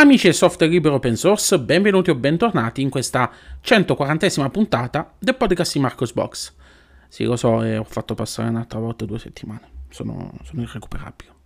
Amici del software libero open source, benvenuti o bentornati in questa 140esima puntata del podcast di Marcos Box. Sì, lo so, eh, ho fatto passare un'altra volta due settimane, sono, sono irrecuperabile.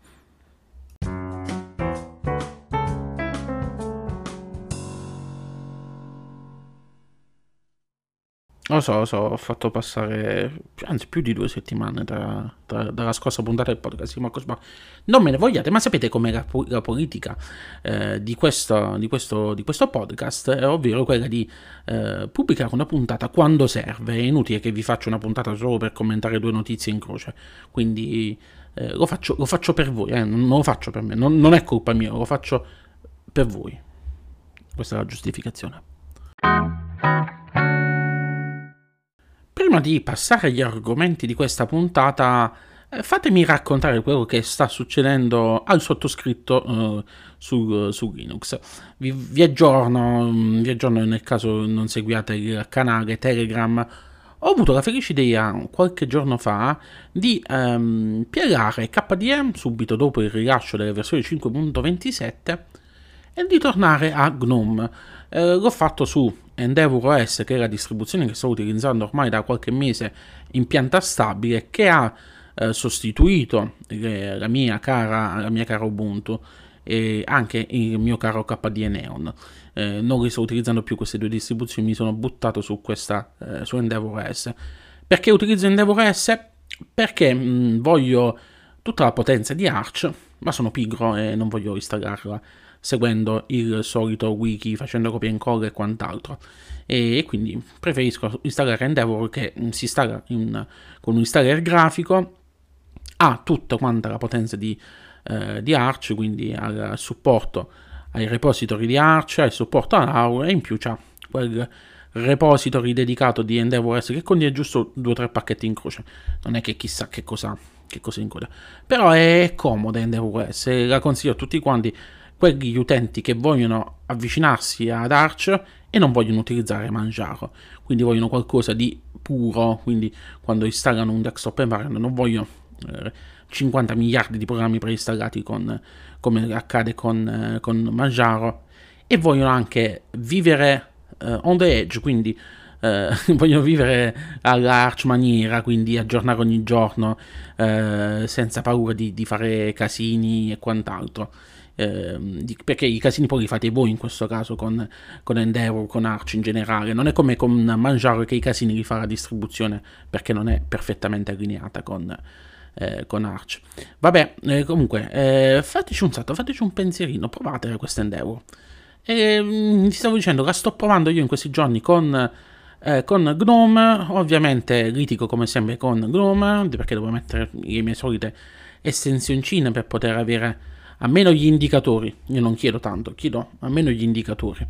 Lo so, lo so, ho fatto passare, anzi più di due settimane da, da, dalla scorsa puntata del podcast di Marcos Bar. Non me ne vogliate, ma sapete com'è la, la politica eh, di, questo, di, questo, di, questo, podcast, eh, ovvero quella di eh, pubblicare una puntata quando serve. È inutile che vi faccia una puntata solo per commentare due notizie in croce. Quindi eh, lo faccio, lo, faccio, per voi, eh, non lo faccio per me, non, non è colpa mia, lo faccio per voi. Questa è la giustificazione. Prima di passare agli argomenti di questa puntata, eh, fatemi raccontare quello che sta succedendo al sottoscritto uh, su, su, Linux. Vi, vi, aggiorno, mm, vi, aggiorno, nel caso non seguiate il canale Telegram. Ho avuto la felice idea qualche giorno fa di um, piegare KDE subito dopo il rilascio delle versioni 5.27 e di tornare a GNOME. Eh, l'ho fatto su Endeavour OS, che è la distribuzione che sto utilizzando ormai da qualche mese in pianta stabile, che ha eh, sostituito le, la, mia cara, la mia cara Ubuntu e anche il mio caro KDE Neon. Eh, non li sto utilizzando più queste due distribuzioni, mi sono buttato su questa eh, su Endeavour OS. Perché utilizzo Endeavour OS? Perché mh, voglio tutta la potenza di Arch, ma sono pigro e non voglio installarla seguendo il solito wiki, facendo copia e incolla e quant'altro. E quindi preferisco installare Endeavor che si installa in, con un installer grafico, ha tutta quanta la potenza di, eh, di Arch, quindi al supporto ai repository di Arch, al supporto all'AUR e in più c'ha quel repository dedicato di Endeavor S che contiene giusto due o tre pacchetti in croce. Non è che chissà che cosa, che cosa incoda. Però è comoda Endeavor S, la consiglio a tutti quanti quegli utenti che vogliono avvicinarsi ad Arch e non vogliono utilizzare Manjaro, quindi vogliono qualcosa di puro, quindi quando installano un desktop environment non vogliono eh, 50 miliardi di programmi preinstallati con, come accade con, eh, con Manjaro. E vogliono anche vivere eh, on the edge, quindi eh, vogliono vivere alla Arch maniera, quindi aggiornare ogni giorno eh, senza paura di, di, fare casini e quant'altro eh, di, perché i casini poi li fate voi in questo caso con, con Endeavor, con Arch in generale, non è come con Manjaro che i casini li fa la distribuzione perché non è perfettamente allineata con, eh, con Arch. Vabbè, eh, comunque, eh, fateci un salto, fateci un pensierino, provate questa Endeavor. E, mh, mm, ti stavo dicendo, la sto provando io in questi giorni con... Eh, con Gnome, ovviamente litigo come sempre con Gnome, perché devo mettere le mie solite estensioncine per poter avere almeno gli indicatori, io non chiedo tanto, chiedo almeno gli indicatori,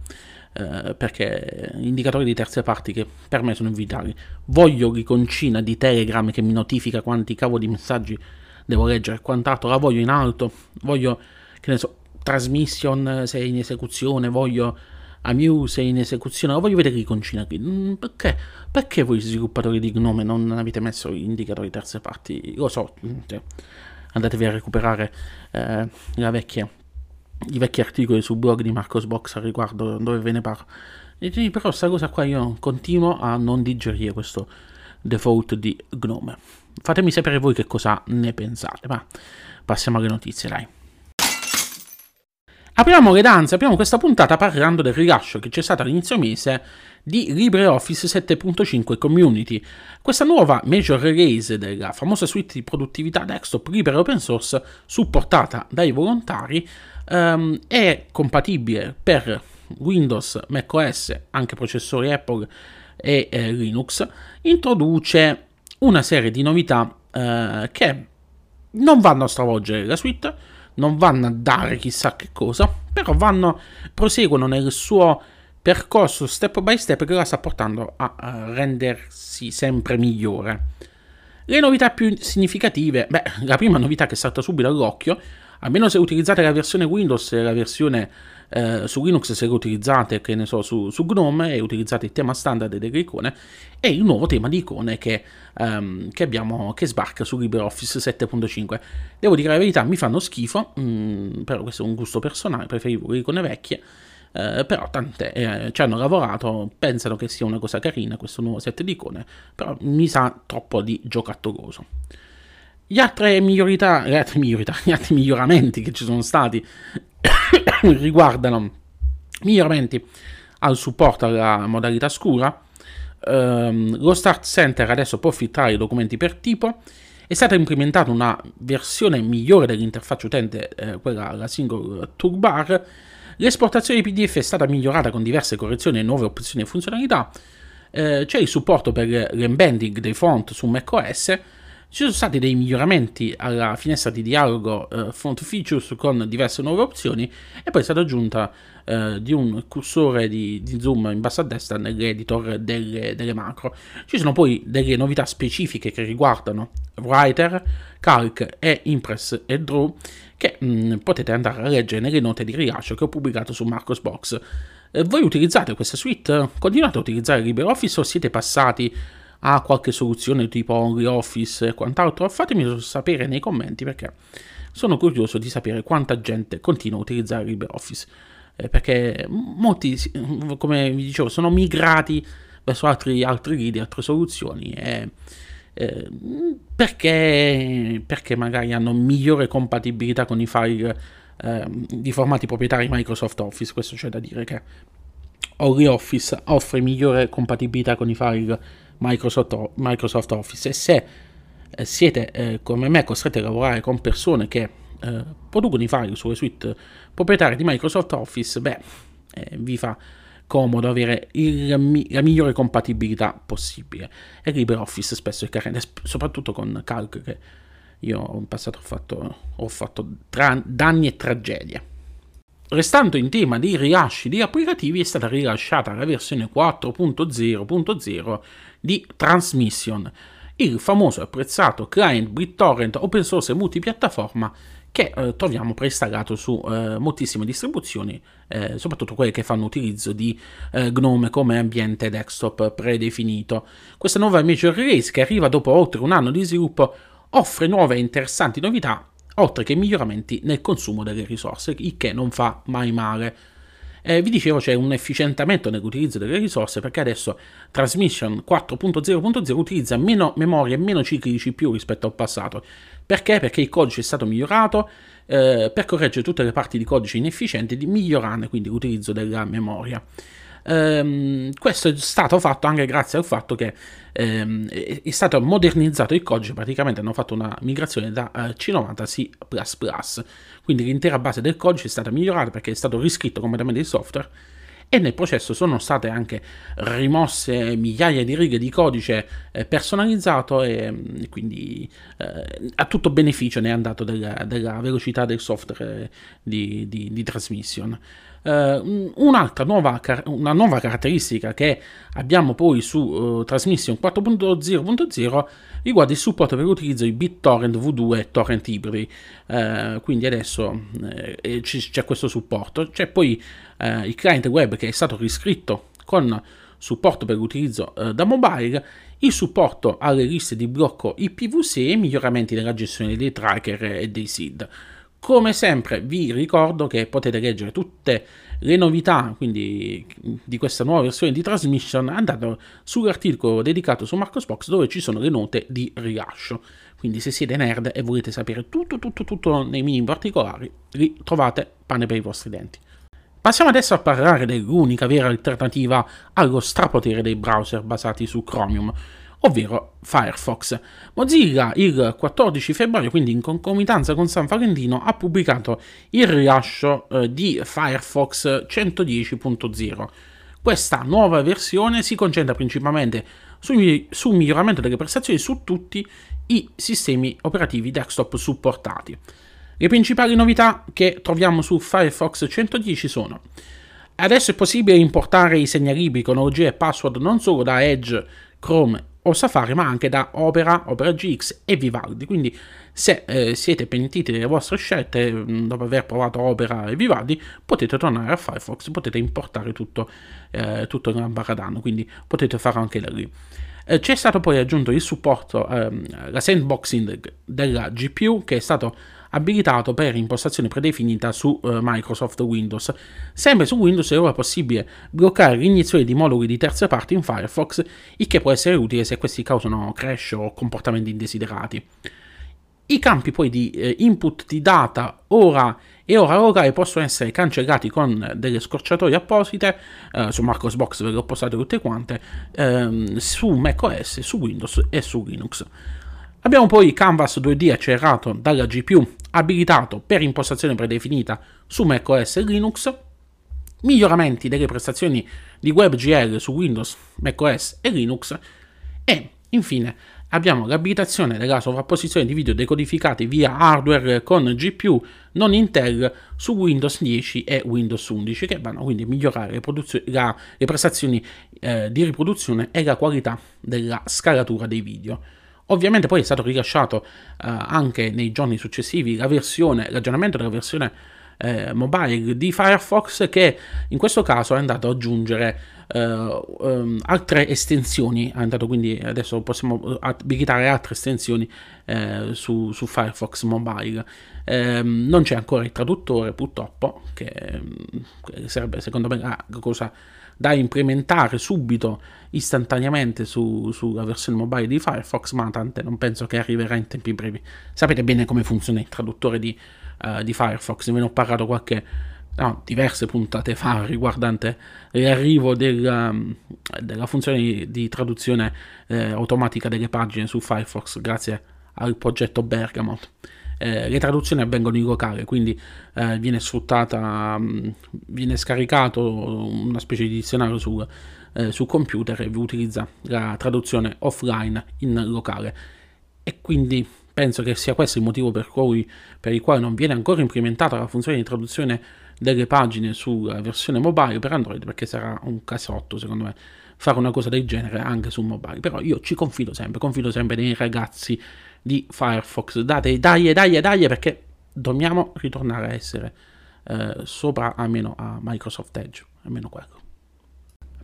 eh, perché indicatori di terze parti che per me sono vitali. Voglio l'iconcina di Telegram che mi notifica quanti cavolo di messaggi devo leggere e quant'altro, la voglio in alto, voglio, che ne so, transmission se è in esecuzione, voglio Amuse in esecuzione, la voglio vedere l'iconcina qui. Mm, perché? Perché voi sviluppatori di Gnome non avete messo gli indicatori di terze parti? Lo so, cioè, andatevi a recuperare eh, vecchia, i vecchi articoli sul blog di Marcos Box al riguardo dove ve ne parlo. E, però questa cosa qua io continuo a non digerire questo default di Gnome. Fatemi sapere voi che cosa ne pensate, ma passiamo alle notizie, dai. Apriamo le danze, apriamo questa puntata parlando del rilascio che c'è stato all'inizio mese di LibreOffice 7.5 Community, questa nuova major release della famosa suite di produttività desktop libera open source supportata dai volontari um, è compatibile per Windows, macOS, anche processori Apple e eh, Linux, introduce una serie di novità eh, che non vanno a stravolgere la suite, non vanno a dare chissà che cosa, però vanno, proseguono nel suo percorso step by step che la sta portando a, rendersi sempre migliore. Le novità più significative, beh, la prima novità che salta subito all'occhio almeno se utilizzate la versione Windows e la versione eh, su Linux se lo utilizzate, che ne so, su, su, GNOME e utilizzate il tema standard delle icone e il nuovo tema di icone che, um, che, abbiamo, che sbarca su LibreOffice 7.5. Devo dire la verità, mi fanno schifo, mh, mm, però questo è un gusto personale, preferivo le icone vecchie. Eh, però tante eh, ci hanno lavorato, pensano che sia una cosa carina questo nuovo set di icone, però mi sa troppo di giocattoloso. Gli altri, migliorità, gli altri, migliorità, gli altri miglioramenti che ci sono stati riguardano miglioramenti al supporto alla modalità scura, ehm, lo Start Center adesso può filtrare i documenti per tipo, è stata implementata una versione migliore dell'interfaccia utente, eh, quella la single toolbar, l'esportazione di PDF è stata migliorata con diverse correzioni e nuove opzioni e funzionalità, eh, c'è il supporto per l'embedding dei font su macOS, ci sono stati dei miglioramenti alla finestra di dialogo eh, Font Features con diverse nuove opzioni e poi è stata aggiunta eh, di un cursore di, di, zoom in basso a destra nell'editor delle, delle, macro. Ci sono poi delle novità specifiche che riguardano Writer, Calc e Impress e Draw che mh, mm, potete andare a leggere nelle note di rilascio che ho pubblicato su Marcosbox. Eh, voi utilizzate questa suite? Continuate a utilizzare LibreOffice o siete passati ha qualche soluzione tipo OnlyOffice e quant'altro, fatemi sapere nei commenti perché sono curioso di sapere quanta gente continua a utilizzare LibreOffice. Eh, perché molti, come vi dicevo, sono migrati verso altri, altri lead, altre soluzioni. E, eh, perché, perché magari hanno migliore compatibilità con i file eh, di formati proprietari Microsoft Office. Questo c'è da dire che OnlyOffice offre migliore compatibilità con i file Microsoft, Microsoft Office e se eh, siete eh, come me costretti a lavorare con persone che eh, producono i file sulle suite proprietarie di Microsoft Office, beh, eh, vi fa comodo avere il, la migliore compatibilità possibile. E LibreOffice spesso è carente, soprattutto con Calc che io in passato ho fatto, ho fatto tra, danni e tragedie. Restando in tema di rilasci di applicativi, è stata rilasciata la versione 4.0.0 di Transmission, il famoso e apprezzato client BitTorrent open source e multipiattaforma che eh, troviamo preinstallato su eh, moltissime distribuzioni, eh, soprattutto quelle che fanno utilizzo di eh, GNOME come ambiente desktop predefinito. Questa nuova major release, che arriva dopo oltre un anno di sviluppo, offre nuove e interessanti novità oltre che miglioramenti nel consumo delle risorse, il che non fa mai male. Eh, vi dicevo c'è un efficientamento nell'utilizzo delle risorse perché adesso Transmission 4.0.0 utilizza meno memoria e meno cicli di CPU rispetto al passato. Perché? Perché il codice è stato migliorato eh, per correggere tutte le parti di codice inefficienti e migliorarne quindi l'utilizzo della memoria. Ehm, questo è stato fatto anche grazie al fatto che ehm, è stato modernizzato il codice, praticamente hanno fatto una migrazione da uh, C90 a C++, quindi l'intera base del codice è stata migliorata perché è stato riscritto completamente il software e nel processo sono state anche rimosse migliaia di righe di codice eh, personalizzato e mm, quindi eh, a tutto beneficio ne è andato della, della velocità del software di, di, di transmission. Uh, un'altra nuova, una nuova caratteristica che abbiamo poi su uh, Transmission 4.0.0 riguarda il supporto per l'utilizzo di BitTorrent V2 e torrent ibridi. Uh, quindi adesso eh, c'è questo supporto. C'è poi il client web che è stato riscritto con supporto per l'utilizzo da mobile, il supporto alle liste di blocco IPv6 e miglioramenti nella gestione dei tracker e dei SID. Come sempre vi ricordo che potete leggere tutte le novità quindi, di questa nuova versione di Transmission andando sull'articolo dedicato su Marcosbox dove ci sono le note di rilascio. Quindi se siete nerd e volete sapere tutto, tutto, tutto nei minimi particolari, lì trovate pane per i vostri denti. Passiamo adesso a parlare dell'unica vera alternativa allo strapotere dei browser basati su Chromium, ovvero Firefox. Mozilla il 14 febbraio, quindi in concomitanza con San Valentino, ha pubblicato il rilascio eh, di Firefox 110.0. Questa nuova versione si concentra principalmente sul, sul miglioramento delle prestazioni su tutti i sistemi operativi desktop supportati. Le principali novità che troviamo su Firefox 110 sono Adesso è possibile importare i segnalibri con OG e password non solo da Edge, Chrome o Safari, ma anche da Opera, Opera GX e Vivaldi. Quindi se eh, siete pentiti delle vostre scelte mm, dopo aver provato Opera e Vivaldi, potete tornare a Firefox, potete importare tutto, eh, tutto in Baradan, quindi potete farlo anche da lì. Eh, c'è stato poi aggiunto il supporto, ehm, la sandboxing della GPU che è stato abilitato per impostazione predefinita su eh, Microsoft Windows. Sempre su Windows è ora possibile bloccare l'iniezione di moduli di terze parti in Firefox, il che può essere utile se questi causano crash o comportamenti indesiderati. I campi poi di eh, input di data ora e ora locale possono essere cancellati con delle scorciatoie apposite, eh, su Marcosbox ve le ho postate tutte quante, ehm, su macOS, su Windows e su Linux. Abbiamo poi Canvas 2D accelerato dalla GPU, abilitato per impostazione predefinita su macOS e Linux, miglioramenti delle prestazioni di WebGL su Windows, macOS e Linux e infine abbiamo l'abilitazione della sovrapposizione di video decodificati via hardware con GPU non Intel su Windows 10 e Windows 11 che vanno quindi a migliorare le, la, le prestazioni eh, di riproduzione e la qualità della scalatura dei video. Ovviamente poi è stato rilasciato eh, anche nei giorni successivi la versione, l'aggiornamento della versione eh, mobile di Firefox che in questo caso è andato ad aggiungere eh, um, altre estensioni, è andato quindi adesso possiamo abilitare altre estensioni eh, su, su, Firefox Mobile. Ehm, non c'è ancora il traduttore purtroppo, che, che sarebbe secondo me la cosa da implementare subito istantaneamente su, sulla versione mobile di Firefox, ma tante non penso che arriverà in tempi brevi. Sapete bene come funziona il traduttore di uh, di Firefox, ve ne ho parlato qualche, no, diverse puntate fa riguardante l'arrivo della, della funzione di, di traduzione eh, automatica delle pagine su Firefox grazie al progetto Bergamot. Eh, le traduzioni avvengono in locale, quindi eh, viene sfruttata, mh, viene scaricato una specie di dizionario sul, eh, sul computer e vi utilizza la traduzione offline in locale. E quindi Penso che sia questo il motivo per, cui, per il quale non viene ancora implementata la funzione di traduzione delle pagine sulla versione mobile per Android, perché sarà un casotto, secondo me, fare una cosa del genere anche su mobile. Però io ci confido sempre, confido sempre nei ragazzi di Firefox. Date, dai, dai, dai, perché dobbiamo ritornare a essere eh, sopra almeno a Microsoft Edge, almeno quello.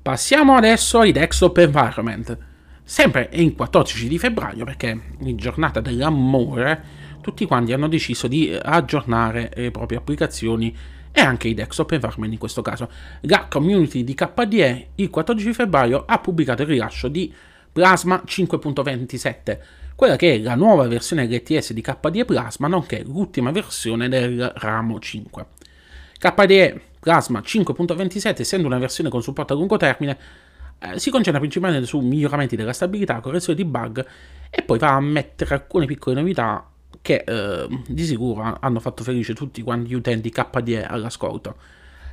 Passiamo adesso ai desktop environment. Sempre in 14 di febbraio, perché in giornata dell'amore, tutti quanti hanno deciso di aggiornare le proprie applicazioni e anche i desktop environment in questo caso. La community di KDE il 14 febbraio ha pubblicato il rilascio di Plasma 5.27, quella che è la nuova versione LTS di KDE Plasma, nonché l'ultima versione del ramo 5. KDE Plasma 5.27, essendo una versione con supporto a lungo termine, eh, si concentra principalmente su miglioramenti della stabilità, correzione di bug e poi va a mettere alcune piccole novità che eh, di sicuro hanno fatto felice tutti quanti gli utenti KDE all'ascolto.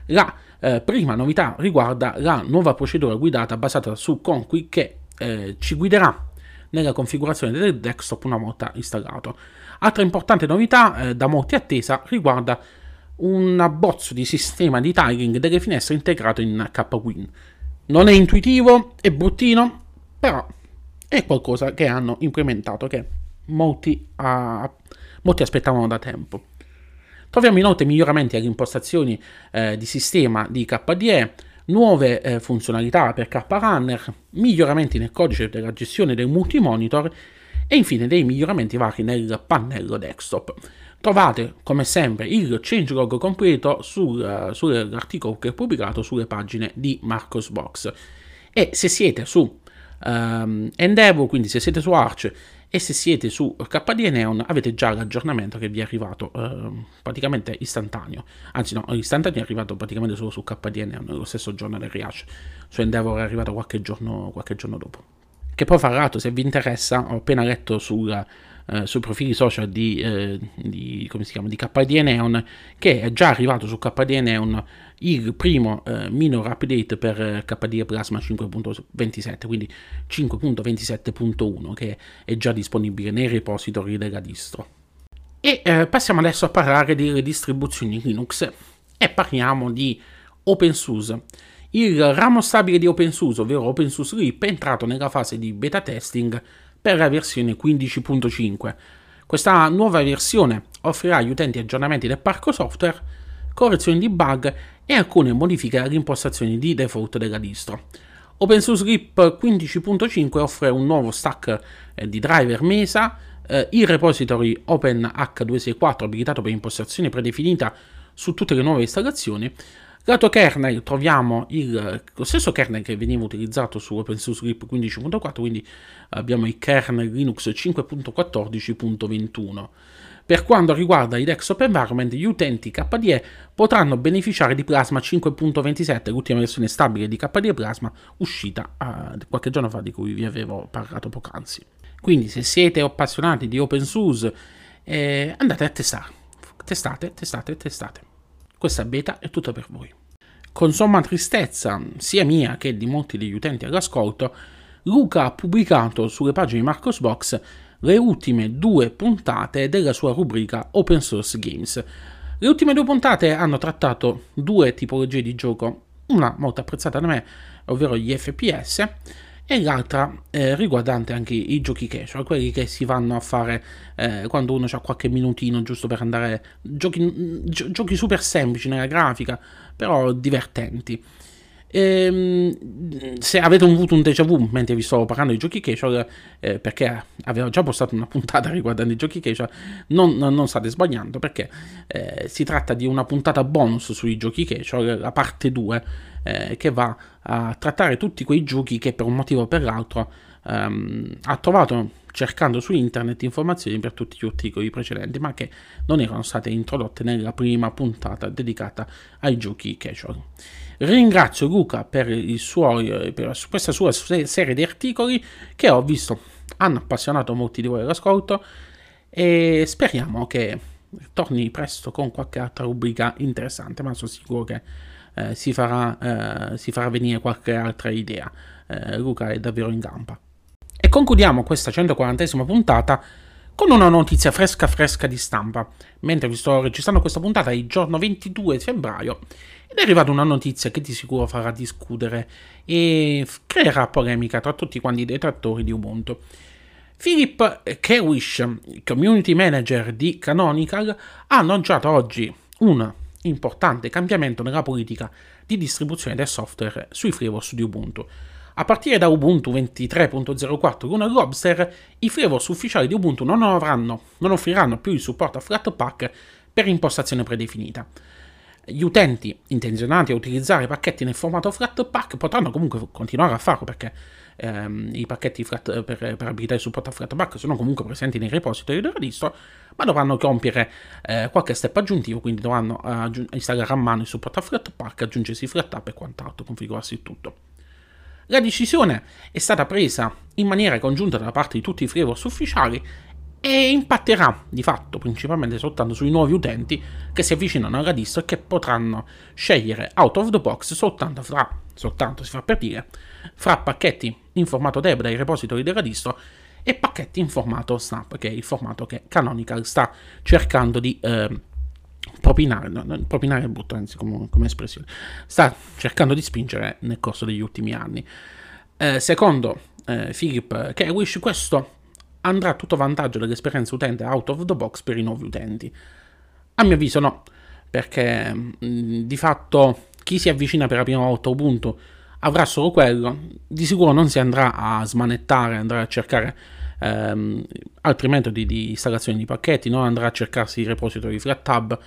La eh, prima novità riguarda la nuova procedura guidata basata su Conqui che eh, ci guiderà nella configurazione del desktop una volta installato. Altra importante novità eh, da molti attesa riguarda un abbozzo di sistema di tiling delle finestre integrato in KWin. Non è intuitivo, è bruttino, però è qualcosa che hanno implementato che molti, uh, molti aspettavano da tempo. Troviamo inoltre miglioramenti alle impostazioni eh, di sistema di KDE, nuove eh, funzionalità per KRunner, miglioramenti nel codice della gestione del multimonitor e infine dei miglioramenti vari nel pannello desktop. Trovate come sempre il changelog completo sul, sull'articolo che ho pubblicato sulle pagine di Marcosbox. E se siete su um, Endeavor, quindi se siete su Arch e se siete su KD Neon avete già l'aggiornamento che vi è arrivato uh, praticamente istantaneo. Anzi no, istantaneo è arrivato praticamente solo su KD Neon, nello stesso giorno del rilascio. Su Endeavor è arrivato qualche giorno, qualche giorno dopo. Che poi fra l'altro se vi interessa ho appena letto sulla eh, sui profili social di, eh, di, chiama, di KD Neon che è già arrivato su KD Neon il primo eh, minor update per eh, KDE Plasma 5.27 quindi 5.27.1 che è già disponibile nei repository della distro. E eh, passiamo adesso a parlare delle distribuzioni Linux e parliamo di OpenSUSE il ramo stabile di OpenSUSE, ovvero OpenSUSE RIP, è entrato nella fase di beta testing per la versione 15.5. Questa nuova versione offrirà agli utenti aggiornamenti del parco software, correzioni di bug e alcune modifiche alle impostazioni di default della distro. OpenSUSE RIP 15.5 offre un nuovo stack eh, di driver Mesa, eh, il repository OpenH264 abilitato per impostazione predefinita su tutte le nuove installazioni. Lato kernel troviamo il, lo stesso kernel che veniva utilizzato su OpenSUSE RIP 15.4, quindi abbiamo il kernel Linux 5.14.21. Per quanto riguarda i desktop environment, gli utenti KDE potranno beneficiare di Plasma 5.27, l'ultima versione stabile di KDE Plasma uscita uh, qualche giorno fa di cui vi avevo parlato poc'anzi. Quindi se siete appassionati di OpenSUSE eh, andate a testare, testate, testate, testate. Questa beta è tutta per voi. Con somma tristezza, sia mia che di molti degli utenti all'ascolto, Luca ha pubblicato sulle pagine di Marcosbox le ultime due puntate della sua rubrica Open Source Games. Le ultime due puntate hanno trattato due tipologie di gioco, una molto apprezzata da me, ovvero gli FPS, e l'altra eh, riguardante anche i giochi casual, quelli che si vanno a fare eh, quando uno ha qualche minutino giusto per andare, giochi, giochi super semplici nella grafica, però divertenti. Ehm, se avete avuto un déjà vu mentre vi stavo parlando di giochi casual, eh, perché avevo già postato una puntata riguardando i giochi casual, non, non state sbagliando perché eh, si tratta di una puntata bonus sui giochi casual, la parte 2, eh, che va a trattare tutti quei giochi che per un motivo o per l'altro ehm, ha trovato cercando su internet informazioni per tutti gli articoli precedenti, ma che non erano state introdotte nella prima puntata dedicata ai giochi casual. Ringrazio Luca per, suo, per questa sua serie di articoli che ho visto hanno appassionato molti di voi all'ascolto e speriamo che torni presto con qualche altra rubrica interessante, ma sono sicuro che eh, si, farà, eh, si, farà, venire qualche altra idea. Eh, Luca è davvero in gamba. E concludiamo questa 140esima puntata con una notizia fresca fresca di stampa. Mentre vi sto registrando questa puntata è il giorno 22 febbraio ed è arrivata una notizia che di sicuro farà discutere e creerà polemica tra tutti quanti i detrattori di Ubuntu. Philip Kewish, community manager di Canonical, ha annunciato oggi un importante cambiamento nella politica di distribuzione del software sui frameworks di Ubuntu. A partire da Ubuntu 23.04 con Lobster, i frameworks ufficiali di Ubuntu non, avranno, non offriranno più il supporto a Flatpak per impostazione predefinita. Gli utenti intenzionati a utilizzare pacchetti nel formato Flatpak potranno comunque continuare a farlo perché ehm, i pacchetti flat, per, per, abilitare il supporto a Flatpak sono comunque presenti nei repository della distro, ma dovranno compiere eh, qualche step aggiuntivo, quindi dovranno aggiung- installare a mano il supporto a Flatpak, aggiungersi FlatApp e quant'altro, configurarsi tutto. La decisione è stata presa in maniera congiunta da parte di tutti i frameworks ufficiali e impatterà di fatto principalmente soltanto sui nuovi utenti che si avvicinano alla distro e che potranno scegliere out of the box soltanto fra, soltanto si fa per dire, fra pacchetti in formato deb dai repository della distro e pacchetti in formato snap, che è il formato che Canonical sta cercando di eh, propinare, no, propinare è brutto anzi come, come, espressione, sta cercando di spingere nel corso degli ultimi anni. Eh, secondo eh, Philip Kewish, questo andrà a tutto vantaggio dell'esperienza utente out of the box per i nuovi utenti. A mio avviso no, perché mh, mm, di fatto chi si avvicina per la prima volta a Ubuntu avrà solo quello, di sicuro non si andrà a smanettare, andrà a cercare ehm, altri metodi di installazione di pacchetti, non andrà a cercarsi il repository di FlatTab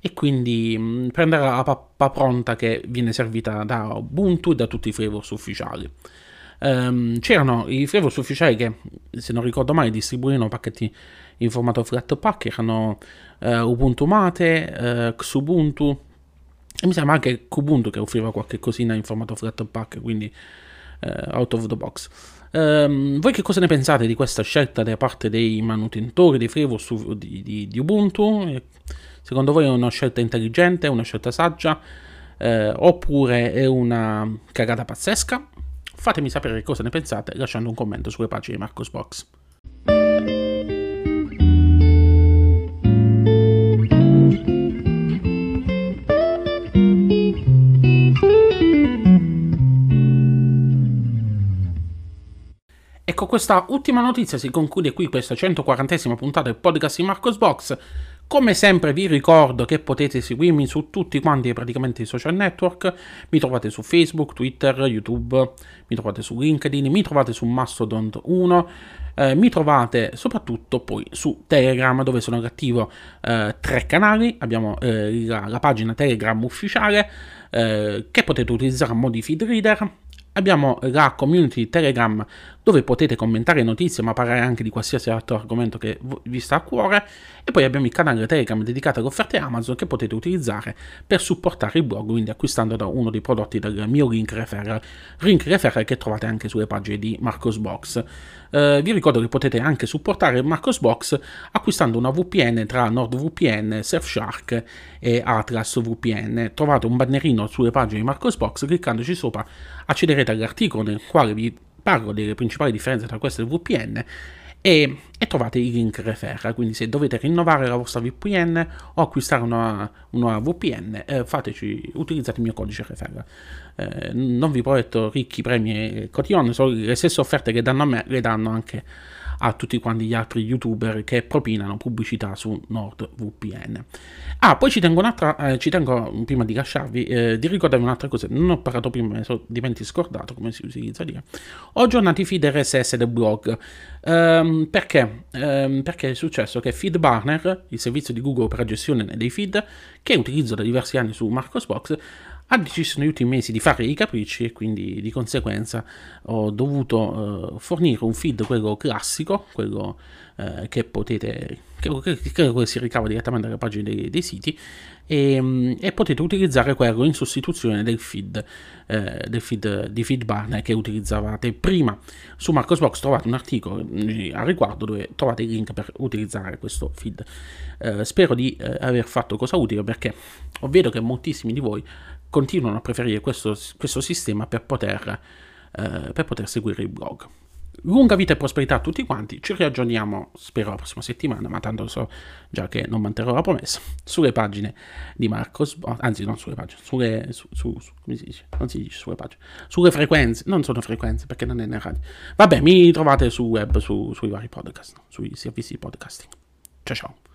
e quindi mh, mm, prenderà la pappa pronta che viene servita da Ubuntu e da tutti i frameworks ufficiali. Um, c'erano i frameworks ufficiali che, se non ricordo male, distribuivano pacchetti in formato Flatpak, erano uh, Ubuntu Mate, uh, Xubuntu, e mi sembra anche Kubuntu che offriva qualche cosina in formato Flatpak, quindi uh, out of the box. Um, voi che cosa ne pensate di questa scelta da parte dei manutentori dei framework di, di, di, Ubuntu? Secondo voi è una scelta intelligente, una scelta saggia? Uh, oppure è una cagata pazzesca? Fatemi sapere cosa ne pensate lasciando un commento sulle pagine di Marcosbox. Questa ultima notizia si conclude qui questa 140esima puntata del podcast di Marcos Box. Come sempre vi ricordo che potete seguirmi su tutti quanti praticamente i social network, mi trovate su Facebook, Twitter, YouTube, mi trovate su LinkedIn, mi trovate su Mastodon 1, eh, mi trovate soprattutto poi su Telegram dove sono attivo eh, tre canali, abbiamo eh, la, la, pagina Telegram ufficiale eh, che potete utilizzare a mo' feed reader, Abbiamo la community Telegram dove potete commentare notizie ma parlare anche di qualsiasi altro argomento che vi sta a cuore. E poi abbiamo il canale Telegram dedicato alle offerte Amazon che potete utilizzare per supportare il blog quindi acquistando da uno dei prodotti del mio link referral link referral che trovate anche sulle pagine di Marcosbox eh, vi ricordo che potete anche supportare Marcosbox acquistando una VPN tra NordVPN, Surfshark e Atlas VPN trovate un bannerino sulle pagine di Marcosbox cliccandoci sopra accederete all'articolo nel quale vi parlo delle principali differenze tra questo e il VPN e, e, trovate i link referra. Quindi, se dovete rinnovare la vostra VPN o acquistare una, una VPN, eh, fateci, utilizzate il mio codice referra. Eh, non vi prometto ricchi premi e cotillon, solo le stesse offerte che danno a me le danno anche a tutti quanti gli altri youtuber che propinano pubblicità su NordVPN. Ah, poi ci tengo un'altra, eh, ci tengo prima di lasciarvi, eh, di ricordarvi un'altra cosa, non ho parlato prima, mi sono diventi scordato come si utilizza dire. Ho aggiornato i feed RSS del blog. Um, perché? Um, perché è successo che FeedBurner, il servizio di Google per la gestione dei feed, che utilizzo da diversi anni su Marcosbox, ha deciso negli ultimi mesi di fare i capricci e quindi di conseguenza ho dovuto uh, fornire un feed, quello classico, quello uh, che potete, che, che, che, si ricava direttamente dalle pagine dei, dei siti e, e, potete utilizzare quello in sostituzione del feed, uh, del feed di FeedBurner che utilizzavate prima. Su Marcosbox trovate un articolo a riguardo dove trovate il link per utilizzare questo feed. spero di aver fatto cosa utile perché vedo che moltissimi di voi continuano a preferire questo, questo sistema per poter, eh, per poter seguire il blog. Lunga vita e prosperità a tutti quanti, ci riaggiorniamo spero la prossima settimana, ma tanto so già che non manterrò la promessa, sulle pagine di Marcos, anzi non sulle pagine, sulle, su, su, su, come si dice? Non si dice sulle pagine, sulle frequenze, non sono frequenze perché non è nel radio. Vabbè, mi trovate su web, su, sui vari podcast, sui servizi di podcasting. Ciao ciao.